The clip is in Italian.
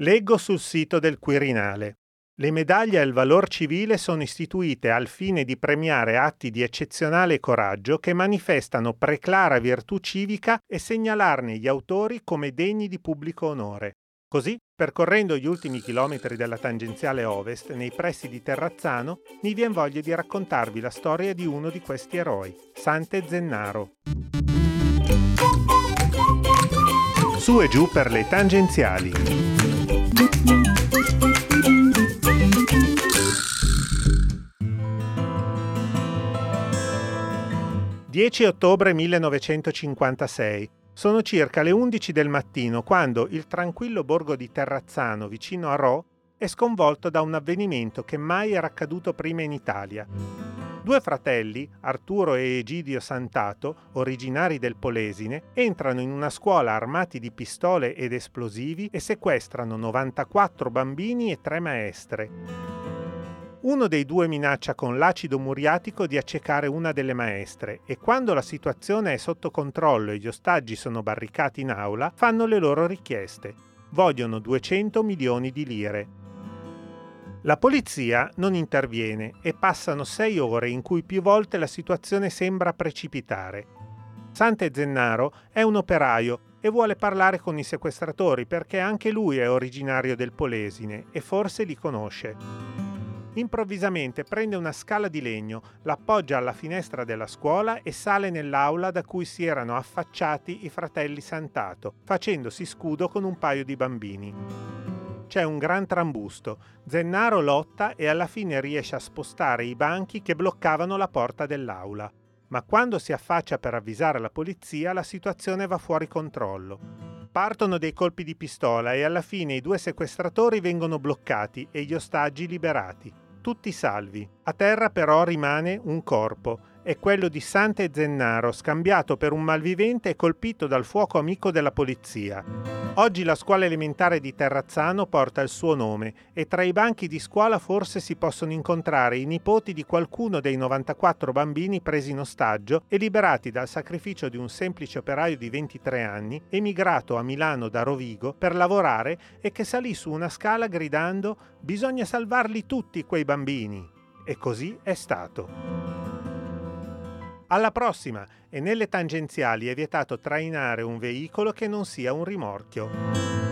Leggo sul sito del Quirinale. Le medaglie al valor civile sono istituite al fine di premiare atti di eccezionale coraggio che manifestano preclara virtù civica e segnalarne gli autori come degni di pubblico onore. Così, percorrendo gli ultimi chilometri della tangenziale ovest, nei pressi di Terrazzano, mi vien voglia di raccontarvi la storia di uno di questi eroi, Sante Zennaro. Su e giù per le tangenziali. 10 ottobre 1956. Sono circa le 11 del mattino quando il tranquillo borgo di Terrazzano, vicino a Ro, è sconvolto da un avvenimento che mai era accaduto prima in Italia. Due fratelli, Arturo e Egidio Santato, originari del Polesine, entrano in una scuola armati di pistole ed esplosivi e sequestrano 94 bambini e tre maestre. Uno dei due minaccia con l'acido muriatico di accecare una delle maestre e quando la situazione è sotto controllo e gli ostaggi sono barricati in aula, fanno le loro richieste. Vogliono 200 milioni di lire. La polizia non interviene e passano sei ore in cui più volte la situazione sembra precipitare. Sante Zennaro è un operaio e vuole parlare con i sequestratori perché anche lui è originario del Polesine e forse li conosce. Improvvisamente prende una scala di legno, l'appoggia alla finestra della scuola e sale nell'aula da cui si erano affacciati i fratelli Santato, facendosi scudo con un paio di bambini. C'è un gran trambusto. Zennaro lotta e alla fine riesce a spostare i banchi che bloccavano la porta dell'aula. Ma quando si affaccia per avvisare la polizia, la situazione va fuori controllo. Partono dei colpi di pistola e alla fine i due sequestratori vengono bloccati e gli ostaggi liberati. Tutti salvi. A terra però rimane un corpo è quello di Sante Zennaro, scambiato per un malvivente e colpito dal fuoco amico della polizia. Oggi la scuola elementare di Terrazzano porta il suo nome e tra i banchi di scuola forse si possono incontrare i nipoti di qualcuno dei 94 bambini presi in ostaggio e liberati dal sacrificio di un semplice operaio di 23 anni, emigrato a Milano da Rovigo per lavorare e che salì su una scala gridando Bisogna salvarli tutti quei bambini. E così è stato. Alla prossima e nelle tangenziali è vietato trainare un veicolo che non sia un rimorchio.